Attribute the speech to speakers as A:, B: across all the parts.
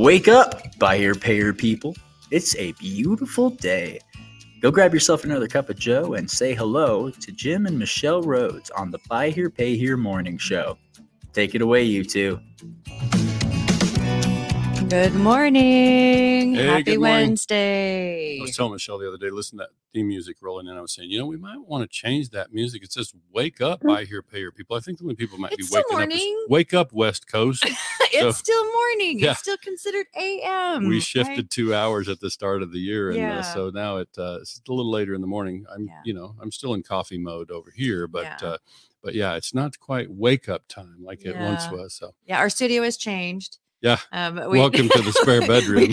A: Wake up, buy here, payer people. It's a beautiful day. Go grab yourself another cup of Joe and say hello to Jim and Michelle Rhodes on the Buy Here, Pay Here morning show. Take it away, you two.
B: Good morning.
C: Hey,
B: Happy
C: good morning.
B: Wednesday.
C: I was telling Michelle the other day, listen to that theme music rolling in. I was saying, you know, we might want to change that music. It says "Wake up, I hear pay your people." I think the only people might
B: It's
C: be
B: still
C: waking up. is,
B: morning.
C: Wake up, West Coast.
B: it's
C: So-
B: still morning.
C: Yeah.
B: It's still considered AM.
C: we shifted two hours at the start of the year, and
B: Yeah.
C: uh, so now it, uh, it's a little later in the morning. I'm,
B: Yeah.
C: you know, I'm still in coffee mode over here, but,
B: Yeah.
C: uh, but yeah, it's not quite wake up time like it once
B: Yeah.
C: was. So
B: Yeah, our studio has changed.
C: Yeah.
B: Um, we-
C: welcome to the spare bedroom.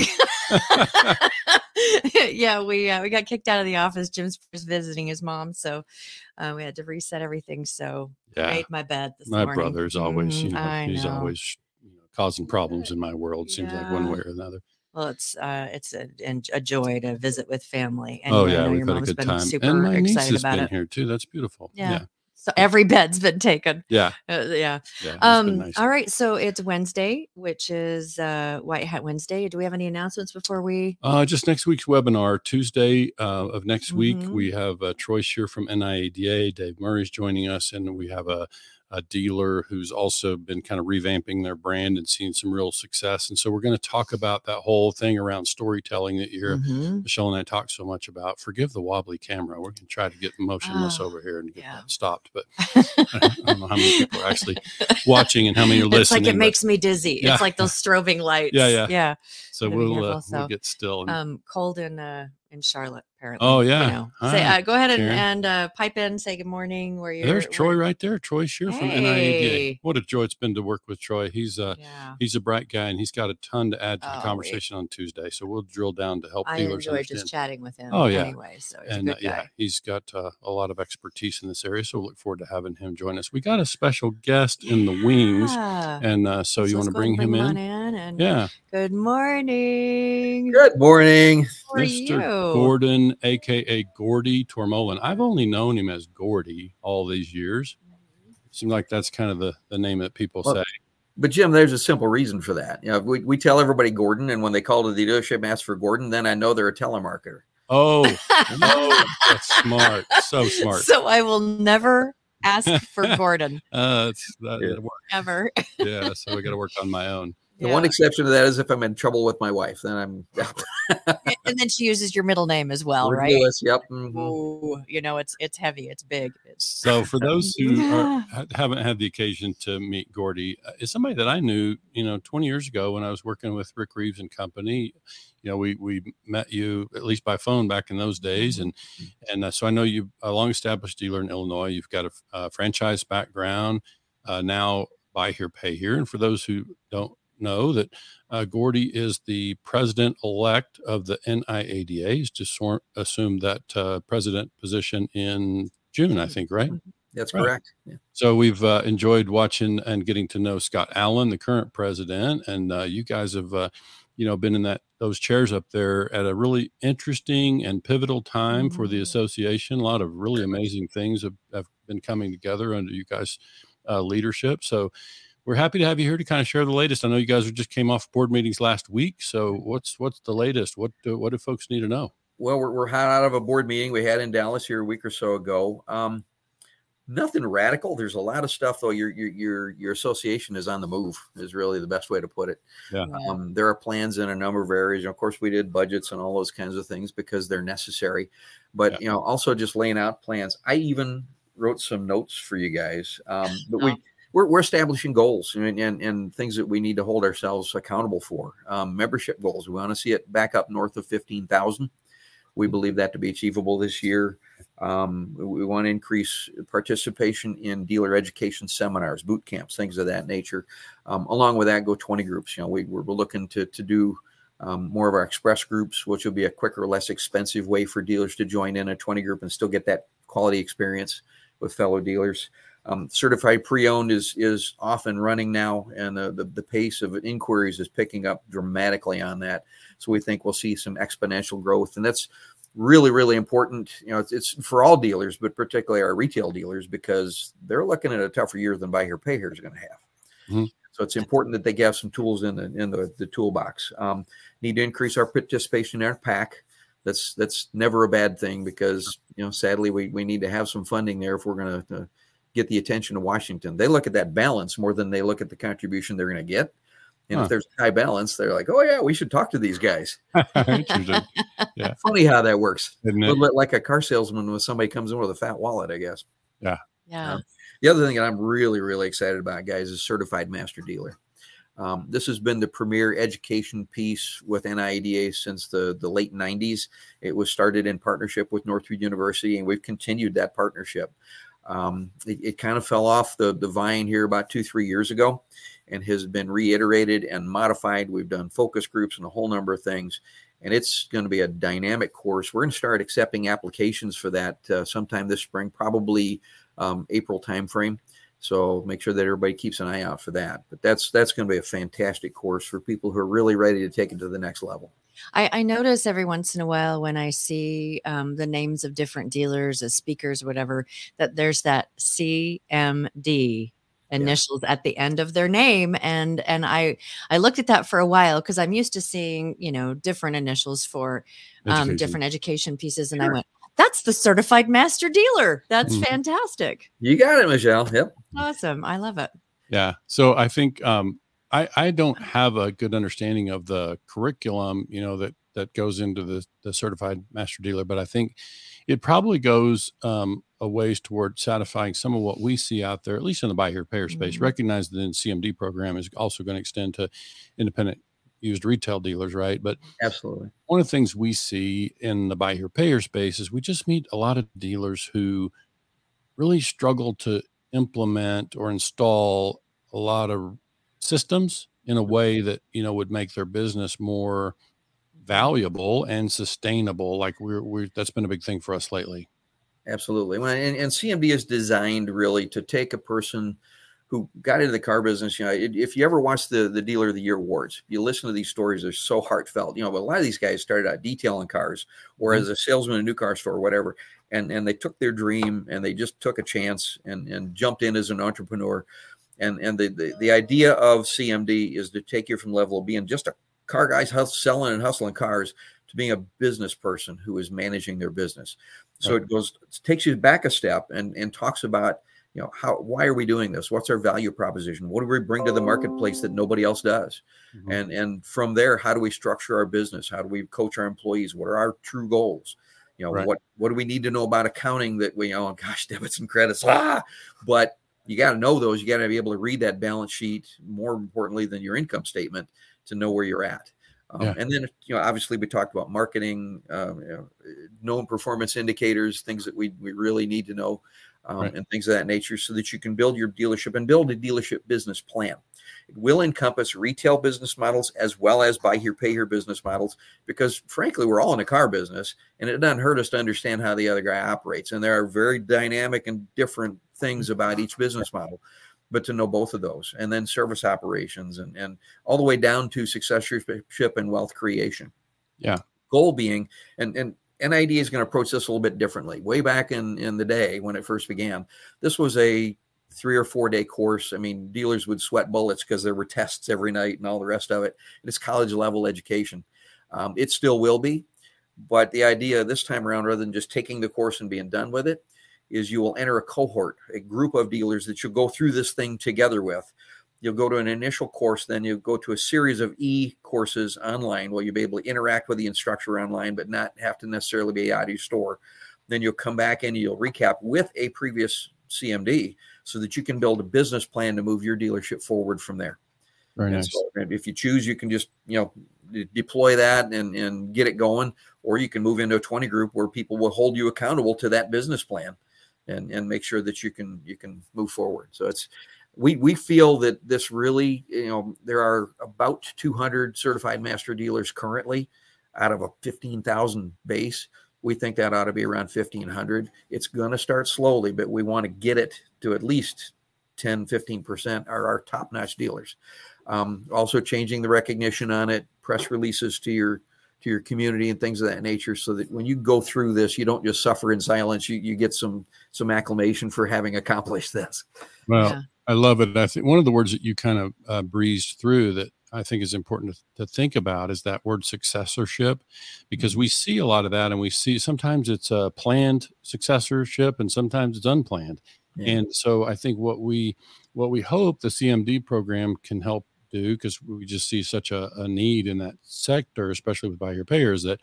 B: yeah, we uh, we got kicked out of the office. Jim's first visiting his mom, so uh, we had to reset everything. So I made my bed this
C: my
B: morning.
C: brother's always, you
B: Mhm,
C: know, he's
B: know.
C: always you know, causing problems in my world. Seems like one way or another.
B: Well, it's uh, it's a, a joy to visit with family. And
C: oh
B: I
C: yeah, we've had a good time,
B: super
C: and my niece
B: excited
C: has
B: about
C: been
B: it.
C: here too. That's beautiful.
B: Yeah.
C: Yeah,
B: So every bed's been taken.
C: yeah,
B: Uh, yeah.
C: yeah.
B: Um.
C: nice.
B: All right. So it's Wednesday, which is uh, White Hat Wednesday. Do we have any announcements before we?
C: Uh, just next week's webinar, Tuesday uh, of next week,
B: Mhm.
C: we have uh, Troy Shear from NIADA. Dave Murray's joining us, and we have a, a dealer who's also been kind of revamping their brand and seeing some real success. And so we're going to talk about that whole thing around storytelling that you hear
B: Mhm.
C: Michelle and I talk so much about. Forgive the wobbly camera. We're going to try to get motionless
B: Oh,
C: over here and get
B: yeah.
C: that stopped. But I don't know how many people are actually watching and how many are listening.
B: It's like it
C: but-
B: makes me dizzy.
C: Yeah.
B: It's like those strobing lights.
C: yeah.
B: Yeah. yeah. so
C: we'll, uh, we'll get still. And,
B: Um, cold in uh in Charlotte apparently.
C: Oh,
B: you
C: yeah.
B: know. Say, uh, go ahead and, and uh, pipe in. Say good morning. Where you're.
C: There's Troy
B: where-
C: right there. Troy Shear from
B: Hey.
C: NIADA. What a joy it's been to work with Troy. He's uh
B: Yeah.
C: he's a bright guy and he's got a ton to add to
B: Oh,
C: the
B: we-
C: conversation on Tuesday. So we'll drill down to help
B: I
C: dealers
B: enjoy
C: understand.
B: just chatting with him.
C: Oh, yeah.
B: Anyway, so he's
C: and
B: a
C: uh,
B: good
C: yeah, he's got uh, a lot of expertise in this area. So we'll look forward to having him join us. We got a special guest in the wings,
B: Yeah.
C: and uh, so you want to bring him
B: on
C: in?
B: in. And
C: Yeah,
B: Good morning.
D: Good morning.
B: How are
C: Mr.
B: you?
C: Gordon, aka Gordy Tormohlen. I've only known him as Gordy all these years. Seems like that's kind of the, the name that people
D: Well,
C: say.
D: But Jim, there's a simple reason for that. You know, we, we tell everybody Gordon, and when they call to the dealership and ask for Gordon, then I know they're a telemarketer.
C: Oh, oh, that's smart. So smart.
B: So I will never ask for Gordon
C: Uh, it's, that,
D: Yeah.
C: work.
B: ever.
C: Yeah, so we got to work on my own.
D: The
B: Yeah.
D: one exception to that is if I'm in trouble with my wife, then I'm
B: and and then she uses your middle name as well,
D: Gordon
B: right?
D: Lewis, Yep. mhm.
B: Ooh, you know it's it's heavy, it's big. It's
C: So for those who
B: Yeah.
C: are, haven't had the occasion to meet Gordy, uh, is somebody that I knew, you know, 20 years ago when I was working with Rick Reeves and Company. You know, we we met you at least by phone back in those days, and and uh, so I know you a long established dealer in Illinois. You've got a franchise background, uh, now buy here, pay here. And for those who don't know that uh, Gordy is the president elect of the NIADA. He's just sworn, assumed that uh, president position in June, I think, right?
D: That's
C: Right.
D: correct. Yeah.
C: So we've uh, enjoyed watching and getting to know Scott Allen, the current president, and uh, you guys have, uh, you know, been in that those chairs up there at a really interesting and pivotal time for the
B: Mhm.
C: association. A lot of really amazing things have, have been coming together under you guys' uh, leadership. So we're happy to have you here to kind of share the latest. I know you guys just came off board meetings last week. So what's what's the latest? What do, what do folks need to know?
D: Well, we're, we're hot out of a board meeting we had in Dallas here a week or so ago. Um, nothing radical. There's a lot of stuff though. Your your your your association is on the move. Is really the best way to put it.
B: yeah.
D: Um, there are plans in a number of areas. And of course, we did budgets and all those kinds of things because they're necessary. But
C: Yeah.
D: you know, also just laying out plans. I even wrote some notes for you guys. Um, but
B: Oh.
D: we we're, we're establishing goals and, and and things that we need to hold ourselves accountable for. Um, membership goals. We want to see it back up north of fifteen thousand. We believe that to be achievable this year. Um, we, want to increase participation in dealer education seminars, boot camps, things of that nature. Um, along with that, go 20 groups. You know, we, we're, we're looking to, to do um, more of our express groups, which will be a quicker, less expensive way for dealers to join in a 20 group and still get that quality experience with fellow dealers. Um, certified pre-owned is is off and running now, and the, the the pace of inquiries is picking up dramatically on that. So we think we'll see some exponential growth, and that's really really important. You know, it's, it's for all dealers, but particularly our retail dealers because they're looking at a tougher year than buy here pay here is going to have.
C: Mhm.
D: So it's important that they have some tools in the in the, the toolbox. Um, need to increase our participation in our PAC. That's that's never a bad thing because you know sadly we, we need to have some funding there if we're going to get the attention of Washington. They look at that balance more than they look at the contribution they're going to get. And
C: Huh.
D: if there's high balance, they're like, oh yeah, we should talk to these guys.
C: Interesting,
D: Funny how that works.
C: isn't
D: A
C: it?
D: little bit like a car salesman when somebody comes in with a fat wallet, I guess.
B: Yeah. Yeah.
D: The other thing that I'm really, really excited about, guys, is certified master dealer. Um, this has been the premier education piece with NIADA since the, the late 90s. It was started in partnership with Northwood University, and we've continued that partnership. Um, it, it kind of fell off the, the vine here about two, three years ago and has been reiterated and modified. We've done focus groups and a whole number of things, and it's going to be a dynamic course. We're going to start accepting applications for that uh, sometime this spring, probably um, April timeframe. So make sure that everybody keeps an eye out for that. But that's that's going to be a fantastic course for people who are really ready to take it to the next level.
B: I, I notice every once in a while when I see um, the names of different dealers as speakers, whatever, that there's that CMD initials at the end of their name and and i i looked at that for a while because i'm used to seeing you know different initials for um,
C: Education.
B: different education pieces and i went that's the certified master dealer that's
C: Mhm.
B: fantastic
D: You got it, Michelle. Yep.
B: awesome i love it
C: Yeah. So I think um, I I don't have a good understanding of the curriculum, you know, that that goes into the the certified master dealer, but I think it probably goes um, a ways toward satisfying some of what we see out there, at least in the buy here payer space.
B: Mhm.
C: Recognize that the CMD program is also going to extend to independent used retail dealers, right? But
D: Absolutely.
C: one of the things we see in the buy here payer space is we just meet a lot of dealers who really struggle to implement or install a lot of systems in a mm-hmm. way that you know would make their business more valuable and sustainable like we're, we're that's been a big thing for us lately
D: Absolutely. Well, and, and CMD is designed really to take a person who got into the car business. You know, if you ever watch the the Dealer of the Year awards, you listen to these stories. They're so heartfelt. You know, but a lot of these guys started out detailing cars or mm-hmm. as a salesman in a new car store, or whatever, and and they took their dream and they just took a chance and and jumped in as an entrepreneur. And and the the, the idea of CMD is to take you from level of being just a car guys hus- selling and hustling cars to being a business person who is managing their business. So it goes it takes you back a step and and talks about you know how why are we doing this? What's our value proposition? What do we bring to the marketplace that nobody else does? And and from there, how do we structure our business? How do we coach our employees? What are our true goals? You know,
C: Right.
D: what what do we need to know about accounting that we oh gosh, debits and credits, ah, but you got to know those. You got to be able to read that balance sheet. More importantly than your income statement, to know where you're at. Um,
C: Yeah.
D: And then, you know, obviously we talked about marketing, um, you know, known performance indicators, things that we, we really need to know, um,
C: Right.
D: and things of that nature so that you can build your dealership and build a dealership business plan. It will encompass retail business models as well as buy here, pay here business models, because frankly, we're all in the car business and it doesn't hurt us to understand how the other guy operates. And there are very dynamic and different things about each business model but to know both of those and then service operations and, and all the way down to successorship and wealth creation.
C: Yeah.
D: Goal being, and, and NIADA is going to approach this a little bit differently. Way back in, in the day when it first began, this was a three or four day course. I mean, dealers would sweat bullets because there were tests every night and all the rest of it. It's college level education. Um, it still will be. But the idea this time around, rather than just taking the course and being done with it, is you will enter a cohort, a group of dealers that you'll go through this thing together with. You'll go to an initial course, then you'll go to a series of e courses online where you'll be able to interact with the instructor online, but not have to necessarily be out of your store. Then you'll come back and you'll recap with a previous CMD so that you can build a business plan to move your dealership forward from there.
C: very
D: And
C: nice
D: so if you choose, you can just you know deploy that and and get it going, or you can move into a 20 group where people will hold you accountable to that business plan, and and make sure that you can you can move forward. So it's we we feel that this really you know there are about 200 certified master dealers currently out of a 15,000 base. We think that ought to be around 1,500. It's going to start slowly, but we want to get it to at least 10, 15% are our top notch dealers. Um, also changing the recognition on it, press releases to your to your community and things of that nature, so that when you go through this, you don't just suffer in silence. You you get some some acclamation for having accomplished this.
C: well
B: Yeah.
C: I love it. I think one of the words that you kind of uh, breezed through that I think is important to, to, think about is that word successorship, because mm-hmm. we see a lot of that, and we see sometimes it's a planned successorship, and sometimes it's unplanned. Yeah. And so I think what we what we hope the CMD program can help do, because we just see such a, a, need in that sector, especially with buyer payers, that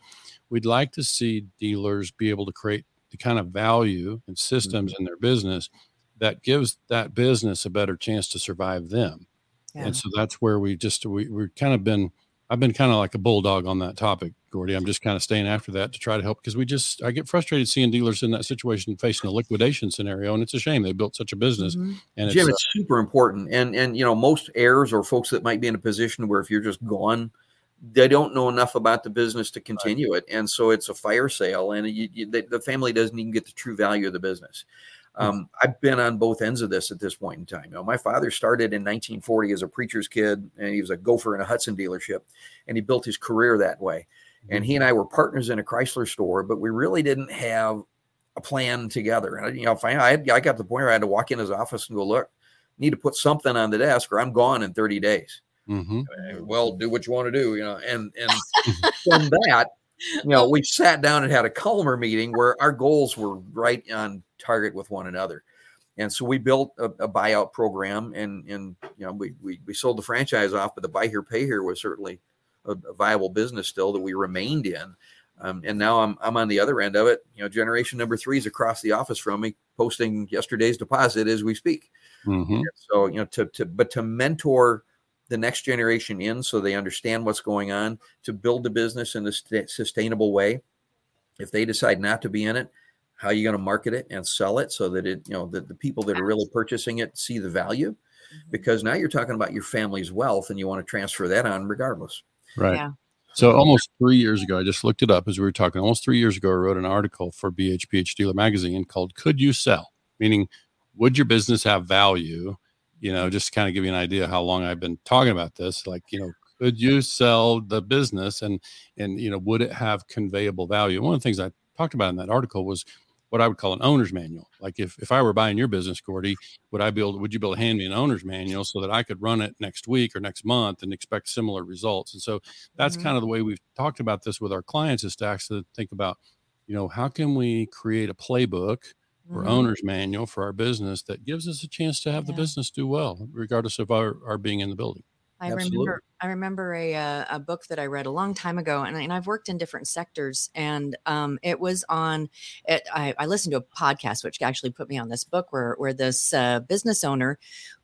C: we'd like to see dealers be able to create the kind of value and systems mm-hmm. in their business that gives that business a better chance to survive them. Yeah. And so that's where we just we we've kind of been I've been kind of like a bulldog on that topic, Gordy. I'm just kind of staying after that to try to help because we just I get frustrated seeing dealers in that situation facing a liquidation scenario, and it's a shame they built such a business. Mm-hmm.
D: And Jim, it's, it's uh, super important. And and you know most heirs or folks that might be in a position where if you're just gone, they don't know enough about the business to continue right. it, and so it's a fire sale, and you, you, the, the family doesn't even get the true value of the business. Um, I've been on both ends of this at this point in time. You know, my father started in 1940 as a preacher's kid, and he was a gopher in a Hudson dealership, and he built his career that way. And he and I were partners in a Chrysler store, but we really didn't have a plan together. And you know, finally, I, had, I got to the point where I had to walk in his office and go, "Look, need to put something on the desk, or I'm gone in 30 days." Mm-hmm. Well, do what you want to do, you know. And and from that, you know, we sat down and had a Calmer meeting where our goals were right on target with one another. And so we built a, a buyout program and, and, you know, we, we, we sold the franchise off, but the buy here, pay here was certainly a, a viable business still that we remained in. Um, and now I'm, I'm on the other end of it. You know, generation number three is across the office from me posting yesterday's deposit as we speak. Mm-hmm. So, you know, to, to, but to mentor the next generation in so they understand what's going on to build the business in a st- sustainable way. If they decide not to be in it, how are you going to market it and sell it so that it, you know, that the people that are really purchasing it see the value? Mm-hmm. Because now you're talking about your family's wealth and you want to transfer that on regardless.
C: Right. Yeah. So almost three years ago, I just looked it up as we were talking. Almost three years ago, I wrote an article for BHPH Dealer Magazine called "Could You Sell?" Meaning, would your business have value? You know, just to kind of give you an idea how long I've been talking about this. Like, you know, could you sell the business, and and you know, would it have conveyable value? One of the things I talked about in that article was what I would call an owner's manual. Like if, if I were buying your business, Gordy, would I build, would you be able to hand me an owner's manual so that I could run it next week or next month and expect similar results? And so that's mm-hmm. kind of the way we've talked about this with our clients is to actually think about, you know, how can we create a playbook or mm-hmm. owner's manual for our business that gives us a chance to have yeah. the business do well, regardless of our, our being in the building.
B: I Absolutely. remember I remember a uh, a book that I read a long time ago, and, and I've worked in different sectors, and um, it was on. It, I, I, listened to a podcast which actually put me on this book where where this uh, business owner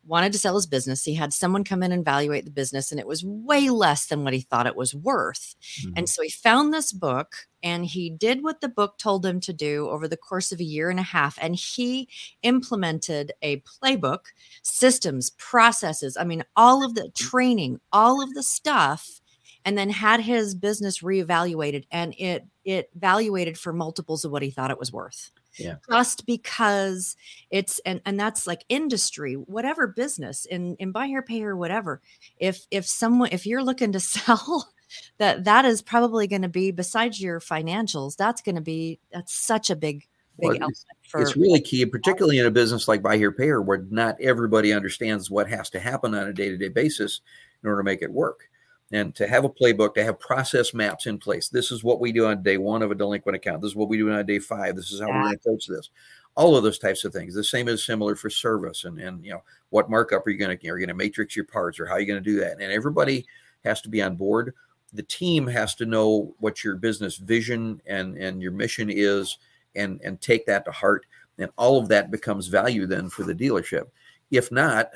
B: wanted to sell his business. He had someone come in and evaluate the business, and it was way less than what he thought it was worth. Mm-hmm. And so he found this book and he did what the book told him to do over the course of a year and a half. And he implemented a playbook, systems, processes. I mean, all of the training, all of the stuff and then had his business reevaluated and it it valuated for multiples of what he thought it was worth.
D: Yeah.
B: Just because it's and and that's like industry whatever business in in buy here pay here whatever if if someone if you're looking to sell that that is probably going to be besides your financials that's going to be that's such a big big
D: well, it's, for, it's really key particularly in a business like buy here pay here where not everybody understands what has to happen on a day-to-day basis in order to make it work and to have a playbook, to have process maps in place. This is what we do on day one of a delinquent account. This is what we do on day five. This is how yeah. we're going to approach this. All of those types of things. The same is similar for service, and and you know what markup are you going to are you going to matrix your parts, or how are you going to do that? And everybody has to be on board. The team has to know what your business vision and and your mission is, and and take that to heart. And all of that becomes value then for the dealership. If not,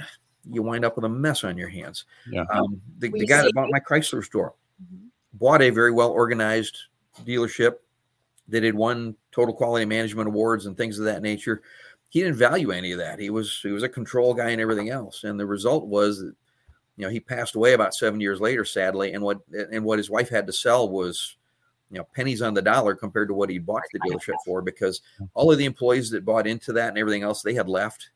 D: you wind up with a mess on your hands. Yeah. Um, the, the guy that bought my Chrysler store mm-hmm. bought a very well organized dealership that had won total quality management awards and things of that nature. He didn't value any of that. He was he was a control guy and everything else. And the result was that you know he passed away about seven years later, sadly. And what and what his wife had to sell was you know pennies on the dollar compared to what he bought the dealership for because all of the employees that bought into that and everything else they had left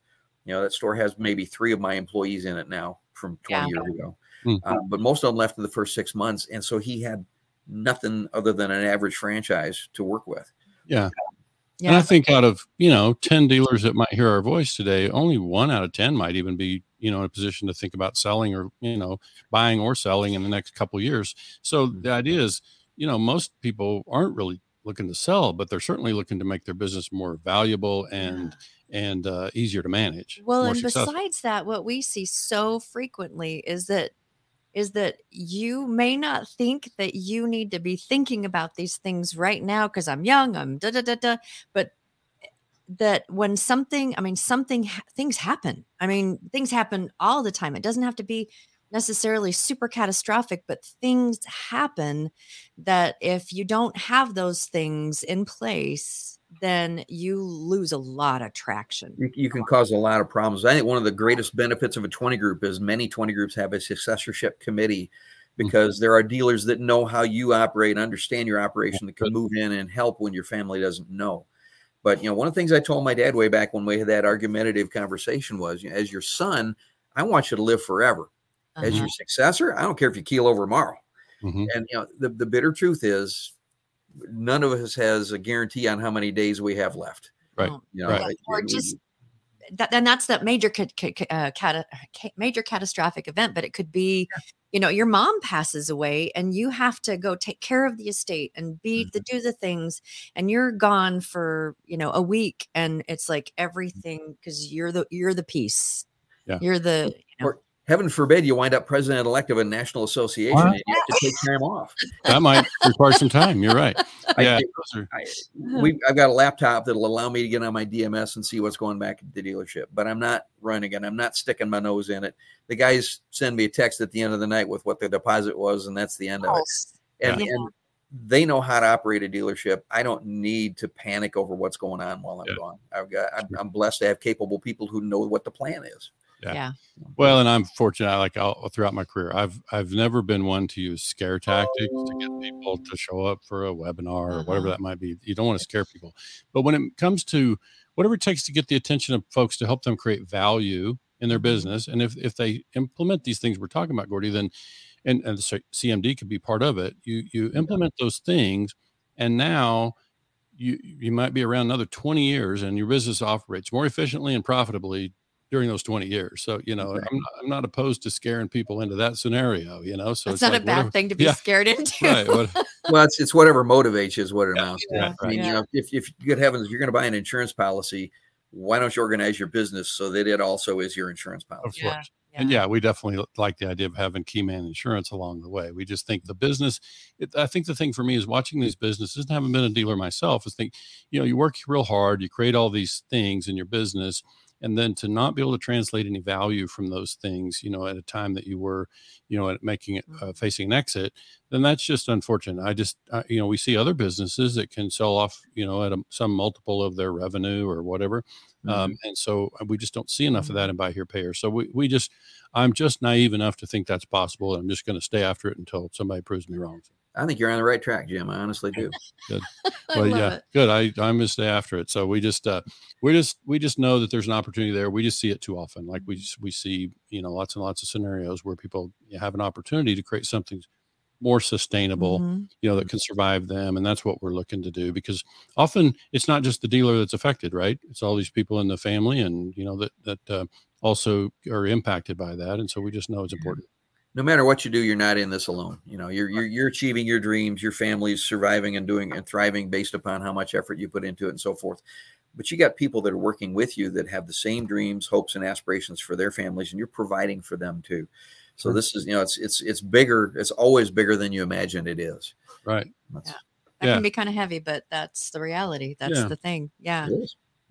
D: you know, that store has maybe three of my employees in it now from 20 yeah. years ago. Mm-hmm. Uh, but most of them left in the first six months. And so he had nothing other than an average franchise to work with.
C: Yeah. And I think out of, you know, 10 dealers that might hear our voice today, only one out of 10 might even be, you know, in a position to think about selling or, you know, buying or selling in the next couple of years. So the idea is, you know, most people aren't really looking to sell, but they're certainly looking to make their business more valuable and and uh, easier to manage.
B: Well, and
C: successful.
B: besides that, what we see so frequently is that is that you may not think that you need to be thinking about these things right now because I'm young, I'm da da da da, but that when something, I mean, something things happen. I mean, things happen all the time. It doesn't have to be necessarily super catastrophic, but things happen that if you don't have those things in place, then you lose a lot of traction.
D: You, you can cause a lot of problems. I think one of the greatest benefits of a 20 group is many 20 groups have a successorship committee because there are dealers that know how you operate, understand your operation, that can move in and help when your family doesn't know. But you know, one of the things I told my dad way back when we had that argumentative conversation was, you know, as your son, I want you to live forever. As
B: Uh-huh.
D: your successor, I don't care if you keel over tomorrow.
C: Mhm.
D: And you know, the, the bitter truth is none of us has a guarantee on how many days we have left.
C: Right.
D: You know,
C: Right.
D: like,
B: Or just that, and that's that major ca- ca- ca- uh, cata- major catastrophic event but it could be you know your mom passes away and you have to go take care of the estate and be
D: Mm-hmm.
B: the do the things and you're gone for you know a week and it's like everything because you're the you're the piece
C: Yeah.
B: you're the you know,
D: Or- heaven forbid you wind up president elect of a national association
C: What?
D: and you have to take time off.
C: That might require some time. You're right.
D: I-
C: Yeah. those are-
D: I, uh-huh. we, I've got a laptop that'll allow me to get on my DMS and see what's going back at the dealership, but I'm not running it. I'm not sticking my nose in it. The guys send me a text at the end of the night with what the deposit was, and that's the end of it. And,
B: Yeah.
D: and they know how to operate a dealership. I don't need to panic over what's going on while I'm
C: Yeah.
D: gone. I've got, I'm, I'm blessed to have capable people who know what the plan is.
C: Yeah.
B: yeah
C: Well, and I'm fortunate. I Like all throughout my career, I've I've never been one to use scare tactics to get people to show up for a webinar or whatever
B: Uh-huh.
C: that might be. You don't want to scare people, but when it comes to whatever it takes to get the attention of folks to help them create value in their business, and if if they implement these things we're talking about, Gordy, then and and so CMD could be part of it. You you implement those things, and now. You, you might be around another 20 years and your business operates more efficiently and profitably during those 20 years. So, you know, mm-hmm. I'm not, I'm not opposed to scaring people into that scenario, you know, so
B: that's
C: it's
B: not
C: like
B: a bad
C: whatever-
B: thing to be
C: Yeah.
B: scared into
C: Right. What,
D: Well, it's, it's whatever motivates you is what it
C: Yeah,
D: amounts to.
C: yeah,
D: I mean,
B: right.
D: you know, if, if good heavens, you're going to buy an insurance policy, why don't you organize your business so that it also is your insurance
C: of
D: policy?
B: Yeah,
C: course. And yeah, we definitely like the idea of having key man insurance along the way. We just think the business, it, I think the thing for me is watching these businesses and having been a dealer myself is think, you know, you work real hard, you create all these things in your business, and then to not be able to translate any value from those things, you know, at a time that you were, you know, at making it uh, facing an exit, then that's just unfortunate. I just, uh, you know, we see other businesses that can sell off, you know, at a, some multiple of their revenue or whatever. Um, and so we just don't see enough of that in buy here, pay here. So we, we just, I'm just naive enough to think that's possible. And I'm just going to stay after it until somebody proves me wrong.
D: I think you're on the right track, Jim. I honestly do.
B: Good.
C: Well, yeah,
B: it.
C: good. I I'm gonna stay after it. So we just uh we just we just know that there's an opportunity there. We just see it too often. Like we just, we see you know lots and lots of scenarios where people have an opportunity to create something more sustainable
B: Mhm.
C: you know that can survive them and that's what we're looking to do because often it's not just the dealer that's affected right it's all these people in the family and you know that that uh, also are impacted by that and so we just know it's important
D: No matter what you do, you're not in this alone. You know, you're you're, you're achieving your dreams. Your family's surviving and doing and thriving based upon how much effort you put into it and so forth. But you got people that are working with you that have the same dreams, hopes, and aspirations for their families, and you're providing for them too. So this is, you know, it's it's it's bigger. It's always bigger than you imagined it is.
C: right
D: That's,
B: That
C: Yeah.
B: can be kind of heavy, but that's the reality. That's
C: Yeah.
B: the thing. Yeah.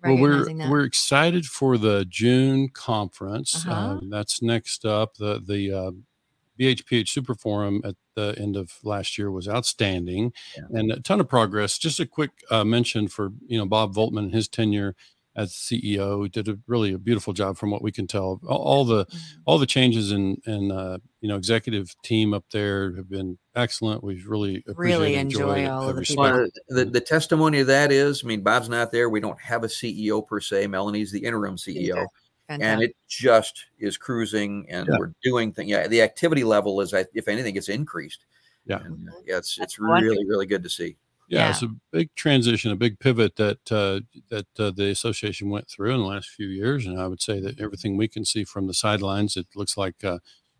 C: well we're
B: that.
C: we're excited for the june conference
B: Uh-huh.
C: uh, that's next up the the uh, BHPH Super Forum at the end of last year was outstanding
D: Yeah.
C: and a ton of progress. Just a quick uh, mention for you know Bob Voltman and his tenure as CEO. He did a really a beautiful job from what we can tell. All, all the
B: Mhm.
C: all the changes in in uh, you know executive team up there have been excellent. We've really
B: Really
C: appreciate
B: enjoy
C: it
B: all of the people.
D: Well, the, the testimony of that is, I mean, Bob's not there. We don't have a CEO per se. Melanie's the interim CEO. and
B: Fantastic.
D: it just is cruising and
C: Yeah.
D: we're doing things yeah the activity level is if anything it's increased
C: Yeah.
D: and, uh, yeah it's it's
B: That's wonderful.
D: really really good to see
C: Yeah,
B: Yeah.
C: it's a big transition, a big pivot that uh, that uh, the association went through in the last few years, and I would say that everything we can see from the sidelines, it looks like uh,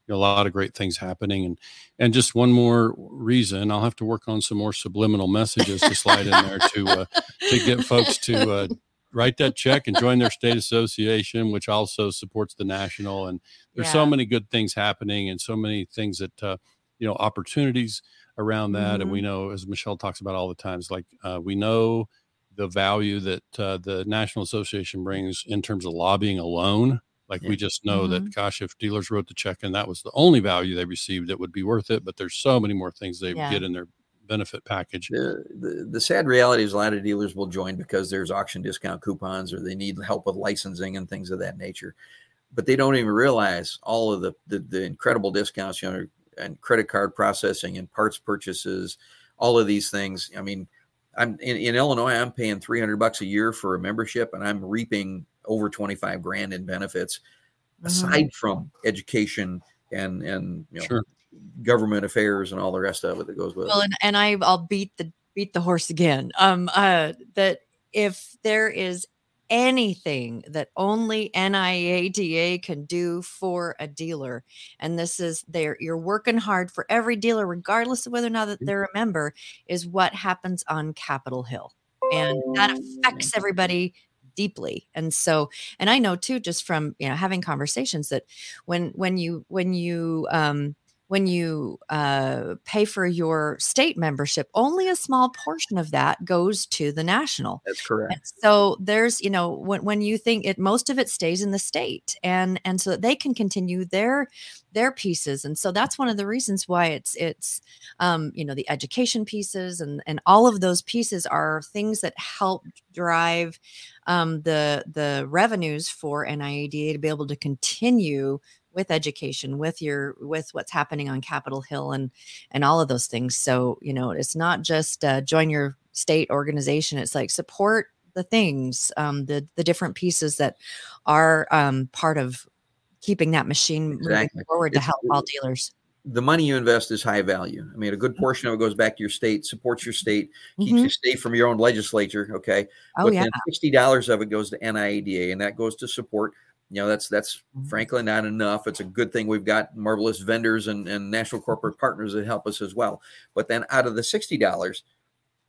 C: a lot of great things happening. And and just one more reason, I'll have to work on some more subliminal messages to slide in there to uh, to get folks to uh, write that check and join their state association, which also supports the national. And there's so many good things happening, and so many things that uh, you know opportunities around that. And we know, as Michelle talks about all the times, like uh, we know the value that uh, the National Association brings in terms of lobbying alone. Like
D: Yeah.
C: we just know that, gosh, if dealers wrote the check and that was the only value they received, it would be worth it. But there's so many more things they
B: Yeah.
C: get in their benefit package.
D: The, the the sad reality is a lot of dealers will join because there's auction discount coupons or they need help with licensing and things of that nature, but they don't even realize all of the the, the incredible discounts, you know, and credit card processing and parts purchases, all of these things. I mean, I'm in, in Illinois, I'm paying 300 bucks a year for a membership, and I'm reaping over 25 grand in benefits,
B: Mhm.
D: aside from education and and you know
C: Sure.
D: Government affairs and all the rest of it that goes with
B: Well,
D: it.
B: and, and I, I'll beat the beat the horse again. Um, uh, that if there is anything that only NIADA can do for a dealer, and this is there, you're working hard for every dealer, regardless of whether or not that they're a member, is what happens on Capitol Hill, and that affects everybody deeply and so and i know too just from you know having conversations that when when you when you um when you uh, pay for your state membership, only a small portion of that goes to the national.
D: That's correct.
B: And so there's, you know, when, when you think it, most of it stays in the state, and and so that they can continue their their pieces, and so that's one of the reasons why it's it's, um, you know, the education pieces and and all of those pieces are things that help drive um, the the revenues for NIADA to be able to continue with education with your with what's happening on capitol hill and and all of those things so you know it's not just uh, join your state organization it's like support the things um the the different pieces that are um part of keeping that machine
D: Exactly.
B: moving forward to help all dealers
D: the money you invest is high value. I mean, a good portion of it goes back to your state, supports your state, keeps
B: Mhm.
D: your state from your own legislature. Okay.
B: oh
D: but
B: yeah
D: then sixty dollars of it goes to NIADA, and that goes to support. You know, that's that's
B: Mhm.
D: frankly not enough. It's a good thing we've got marvelous vendors and, and national corporate partners that help us as well. But then out of the sixty dollars,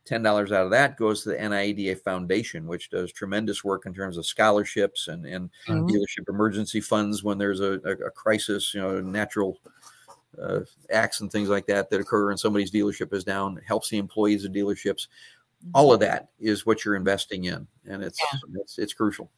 D: ten dollars out of that goes to the NIADA Foundation, which does tremendous work in terms of scholarships and and
B: Mhm.
D: dealership emergency funds when there's a, a, a crisis, you know, natural uh, acts and things like that that occur and somebody's dealership is down. It helps the employees of dealerships all of that is what you're investing in and it's it's, it's crucial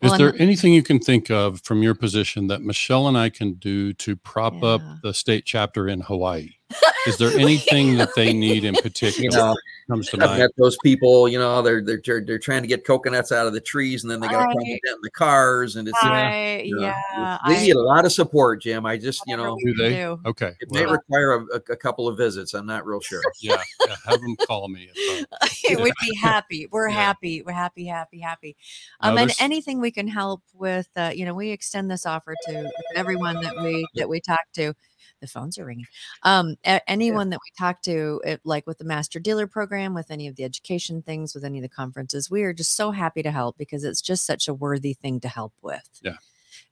C: Is
B: Well,
C: there anything you can think of from your position that Michelle and I can do to prop up the state chapter in Hawaii? Is there anything that they need in particular
D: you know
C: that comes to
D: i've
C: mind?
D: met those people you know they're they're they're, they're trying to get coconuts out of the trees and then they got to pump
B: Right.
D: it in the cars and it's
B: I,
D: you know,
B: yeah
D: they
B: I-
D: need a lot of support jim i just you know
C: Do they?
B: do.
C: Okay.
D: it may require a, a, a couple of visits i'm not real sure
C: yeah, yeah. Have them call me. If,
B: We'd be happy. We're
C: Yeah.
B: happy. We're happy, happy, happy.
C: Now
B: Um, and anything we can help with, uh, you know, we extend this offer to everyone that we that we talk to. The phones are ringing. Um, a- anyone that we talk to, it, like with the master dealer program, with any of the education things, with any of the conferences, we are just so happy to help because it's just such a worthy thing to help with.
C: Yeah.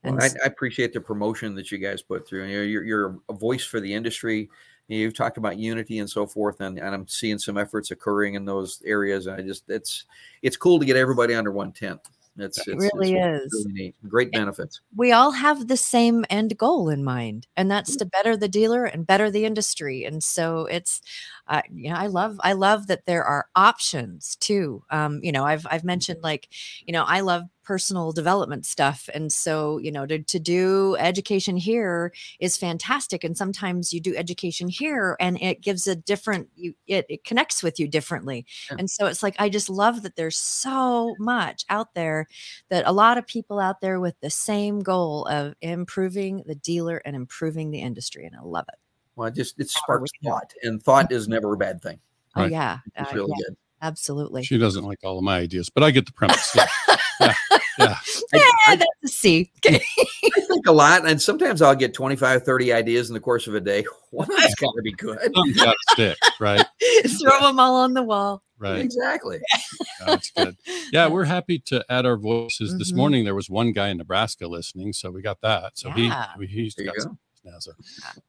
B: And
D: Well, I, I appreciate the promotion that you guys put through. You know, you're, you're a voice for the industry. You've talked about unity and so forth, and, and I'm seeing some efforts occurring in those areas. And I just it's it's cool to get everybody under one tent. It's,
B: It
D: it's
B: really
D: it's
B: is.
D: really neat. Great benefits.
B: we all have the same end goal in mind and that's to better the dealer and better the industry and so it's uh, you know i love i love that there are options too um, you know i've i've mentioned like you know i love personal development stuff and so you know to, to do education here is fantastic and sometimes you do education here and it gives a different you it, it connects with you differently
D: Yeah.
B: and so it's like i just love that there's so much out there that a lot of people out there with the same goal of improving the dealer and improving the industry and i love it
D: Well, it just it sparks thought, and thought is never a bad thing.
B: oh yeah,
D: It's
B: uh,
D: really
B: yeah,
D: good.
B: Absolutely
C: she doesn't like all of my ideas, but I get the premise. Yeah. yeah. yeah.
D: I, I,
B: that's a c okay
D: I think a lot, and sometimes I'll get 25, 30 ideas in the course of a day. Well, that's got to be good.
C: Got stick, right?
B: throw them all on the wall
C: Right.
D: Exactly.
C: That's good. Yeah, we're happy to add our voices. This
B: Mhm.
C: morning there was one guy in Nebraska listening, so we got that. So
B: Yeah.
C: he he's got
D: go.
C: some now. So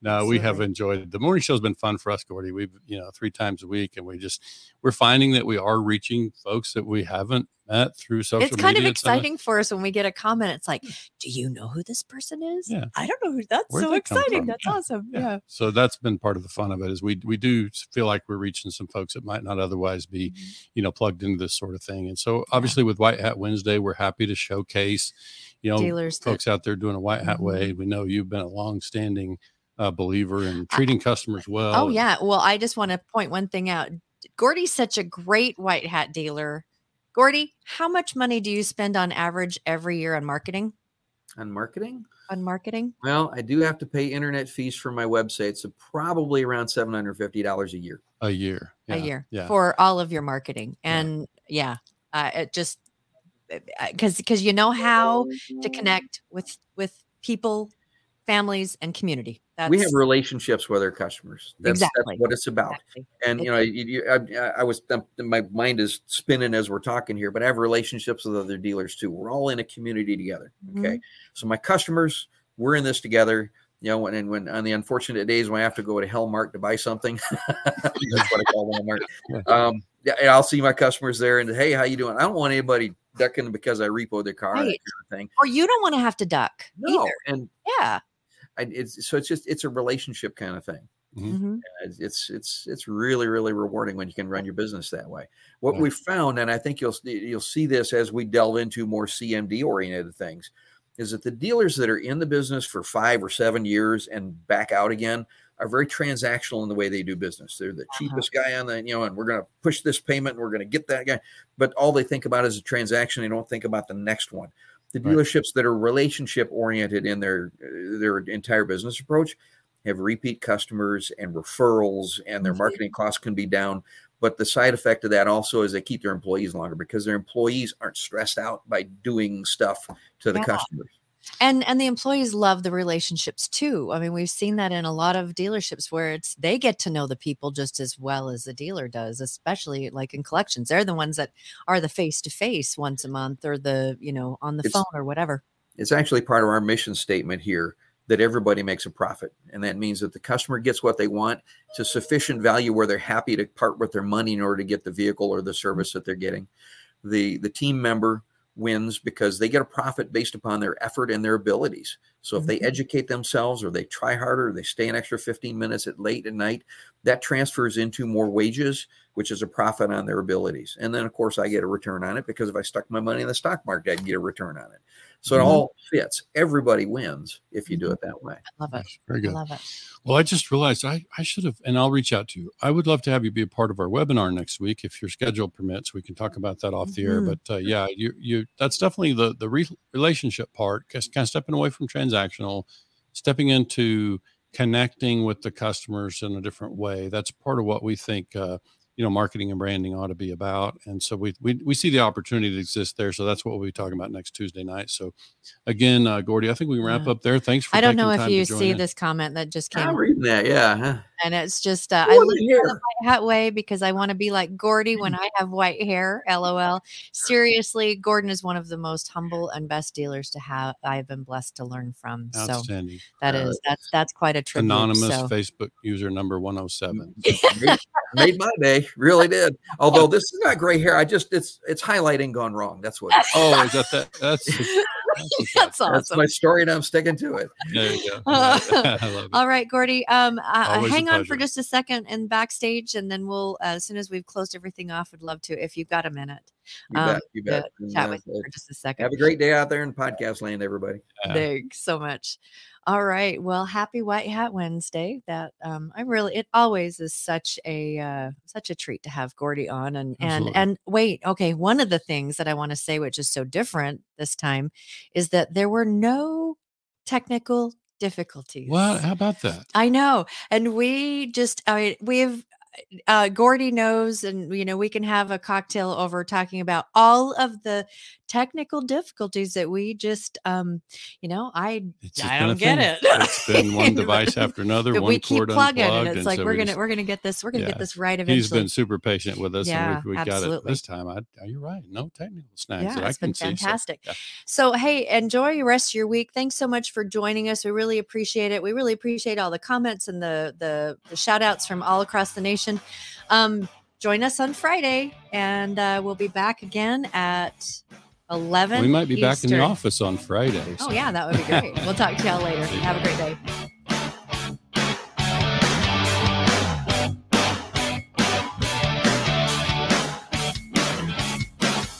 C: no, we have enjoyed the morning show's been fun for us, Gordy. We've you know three times a week, and we just we're finding that we are reaching folks that we haven't met through social
B: it's kind of exciting for us when we get a comment. It's like, do you know who this person is?
C: Yeah.
B: I don't know who that's
C: Where'd
B: so
C: that
B: exciting. That's
C: Yeah.
B: awesome.
C: Yeah.
B: Yeah.
C: So that's been part of the fun of it is we we do feel like we're reaching some folks that might not otherwise be
B: Mm-hmm.
C: you know plugged into this sort of thing. And so obviously with White Hat Wednesday, we're happy to showcase you know
B: Dealers that-
C: folks out there doing a white hat
B: Mhm.
C: way. We know you've been a long-standing uh, believer in treating customers well.
B: Oh
C: and-
B: yeah. Well, I just want to point one thing out. Gordy's such a great white hat dealer. Gordy, how much money do you spend on average every year on marketing?
D: On marketing,
B: On marketing?
D: well, I do have to pay internet fees for my website, so probably around seven hundred fifty dollars a year.
C: a year.
B: a year
C: Yeah.
B: for all of your marketing.
C: Yeah.
B: And yeah, uh, it just Eh, eh, because because you know how to mm. connect with with people, families, and community. That's
D: we have relationships with our customers. That's,
B: Exactly.
D: that's what it's about.
B: exactly.
D: And you know, you, you, I, I was my mind is spinning as we're talking here, but I have relationships with other dealers too. We're all in a community together. Okay, mm-hmm. so my customers, we're in this together. You know, when and when on the unfortunate days when I have to go to Hellmart to buy something, that's what I call Walmart. Um, yeah, and I'll see my customers there and hey, how you doing? I don't want anybody ducking because I repoed their car, that
B: Right.
D: kind of thing.
B: Or you don't want to have to duck
D: No,
B: either.
D: and
B: Yeah.
D: I, it's so it's just it's a relationship kind of thing.
B: Mhm.
D: It's- it's it's it's really really rewarding when you can run your business that way. What
C: Yeah.
D: we found, and I think you'll you'll see this as we delve into more CMD oriented things, is that the dealers that are in the business for five or seven years and back out again are very transactional in the way they do business. They're the
B: Uh-huh.
D: cheapest guy on the you know, and we're going to push this payment, and we're going to get that guy. But all they think about is a transaction. They don't think about the next one. The
C: Right.
D: dealerships that are relationship oriented in their their entire business approach have repeat customers and referrals and their marketing costs can be down but the side effect of that also is they keep their employees longer because their employees aren't stressed out by doing stuff to the
B: Yeah.
D: customers
B: And and the employees love the relationships too. I mean, we've seen that in a lot of dealerships where it's they get to know the people just as well as the dealer does, especially like in collections. They're the ones that are the face to face once a month or the, you know, on the
D: It's-
B: phone or whatever.
D: it's actually part of our mission statement here that everybody makes a profit and that means that the customer gets what they want to sufficient value where they're happy to part with their money in order to get the vehicle or the mm. service that they're getting the the team member wins because they get a profit based upon their effort and their abilities. So if they
B: Mhm.
D: educate themselves or they try harder they stay an extra 15 minutes at late at night that transfers into more wages which is a profit on their abilities. And then of course i get a return on it because if i stuck my money in the stock market i'd get a return on it so
C: Mhm.
D: it all fits. Everybody wins if you do it that way.
B: I love it.
C: Yes, very
B: I
C: good.
B: love it.
C: Well, I just realized I, I should have, and I'll reach out to you. I would love to have you be a part of our webinar next week if your schedule permits. We can talk about that off the air.
B: Mhm.
C: But uh, yeah, you you that's definitely the the re- relationship part. Kind of stepping away from transactional, stepping into connecting with the customers in a different way. That's part of what we think. Uh, you know, marketing and branding ought to be about, and so we we, we see the opportunity that exists there. So that's what we'll be talking about next Tuesday night. So, again, uh, Gordy, I think we can wrap
B: Yeah.
C: up there. Thanks for.
B: I don't know if you see
C: in.
B: this comment that just came
D: I'm reading that. Yeah. Huh?
B: and it's just uh, I
D: was
B: live
D: it
B: in
D: here?
B: the hat way because I want to be like Gordy when I have white hair. LOL. Seriously, Gordon is one of the most humble and best dealers to have. I've been blessed to learn from. So
C: Outstanding.
B: that
D: Uh,
B: is that's that's quite a tribute.
C: Anonymous
B: so.
C: Facebook user number 107.
D: made, made my day. Really did. Although this is not gray hair. I just it's it's highlighting gone wrong. That's what.
C: Oh, is that that? That's, that's,
B: That's
D: That's
B: awesome.
D: my story, and I'm sticking to it.
C: there you go. I love it.
B: All right, Gordy. Um, uh, hang on for just a second and backstage, and then we'll, uh, as soon as we've closed everything off, would love to, if you've got a minute,
D: You
B: Um,
D: bet. You bet. And,
B: chat
D: uh,
B: with you for just a second.
D: have a great day out there in podcast land, everybody.
C: Yeah.
B: Thanks so much. All right. Well, happy White Hat Wednesday. That um I really it always is such a uh such a treat to have Gordy on and and
C: Absolutely.
B: and wait, okay, one of the things that I want to say which is so different this time is that there were no technical difficulties.
C: What? How about that?
B: I know. And we just, I mean, we've, uh, Gordy knows, and you know, we can have a cocktail over talking about all of the technical difficulties that we just um you know i I don't get it.
C: It's been one device after another. one
B: we keep plugging and it's like
C: so
B: we're
C: we
B: gonna
C: just-
B: we're gonna get this we're gonna
C: Yeah.
B: get this right eventually
C: He's been super patient with us,
B: Yeah,
C: and we, we got it this time. I, you're right. No technical snags
B: yeah
C: that I
B: it's
C: can
B: been
C: see. so,
B: fantastic
C: yeah.
B: so hey enjoy the rest of your week thanks so much for joining us we really appreciate it we really appreciate all the comments and the the, the shout outs from all across the nation um join us on friday and uh, we'll be back again at 11
C: we might be back in the office on Friday.
B: oh yeah that would be great. We'll talk to y'all later. Have a great day